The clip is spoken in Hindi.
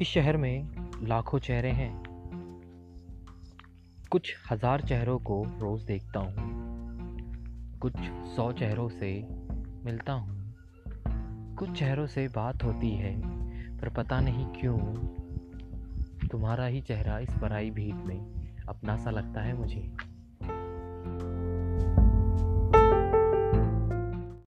इस शहर में लाखों चेहरे हैं। कुछ हज़ार चेहरों को रोज़ देखता हूँ। कुछ सौ चेहरों से मिलता हूँ। कुछ चेहरों से बात होती है, पर पता नहीं क्यों। तुम्हारा ही चेहरा इस बड़ाई भीड़ में अपना सा लगता है मुझे।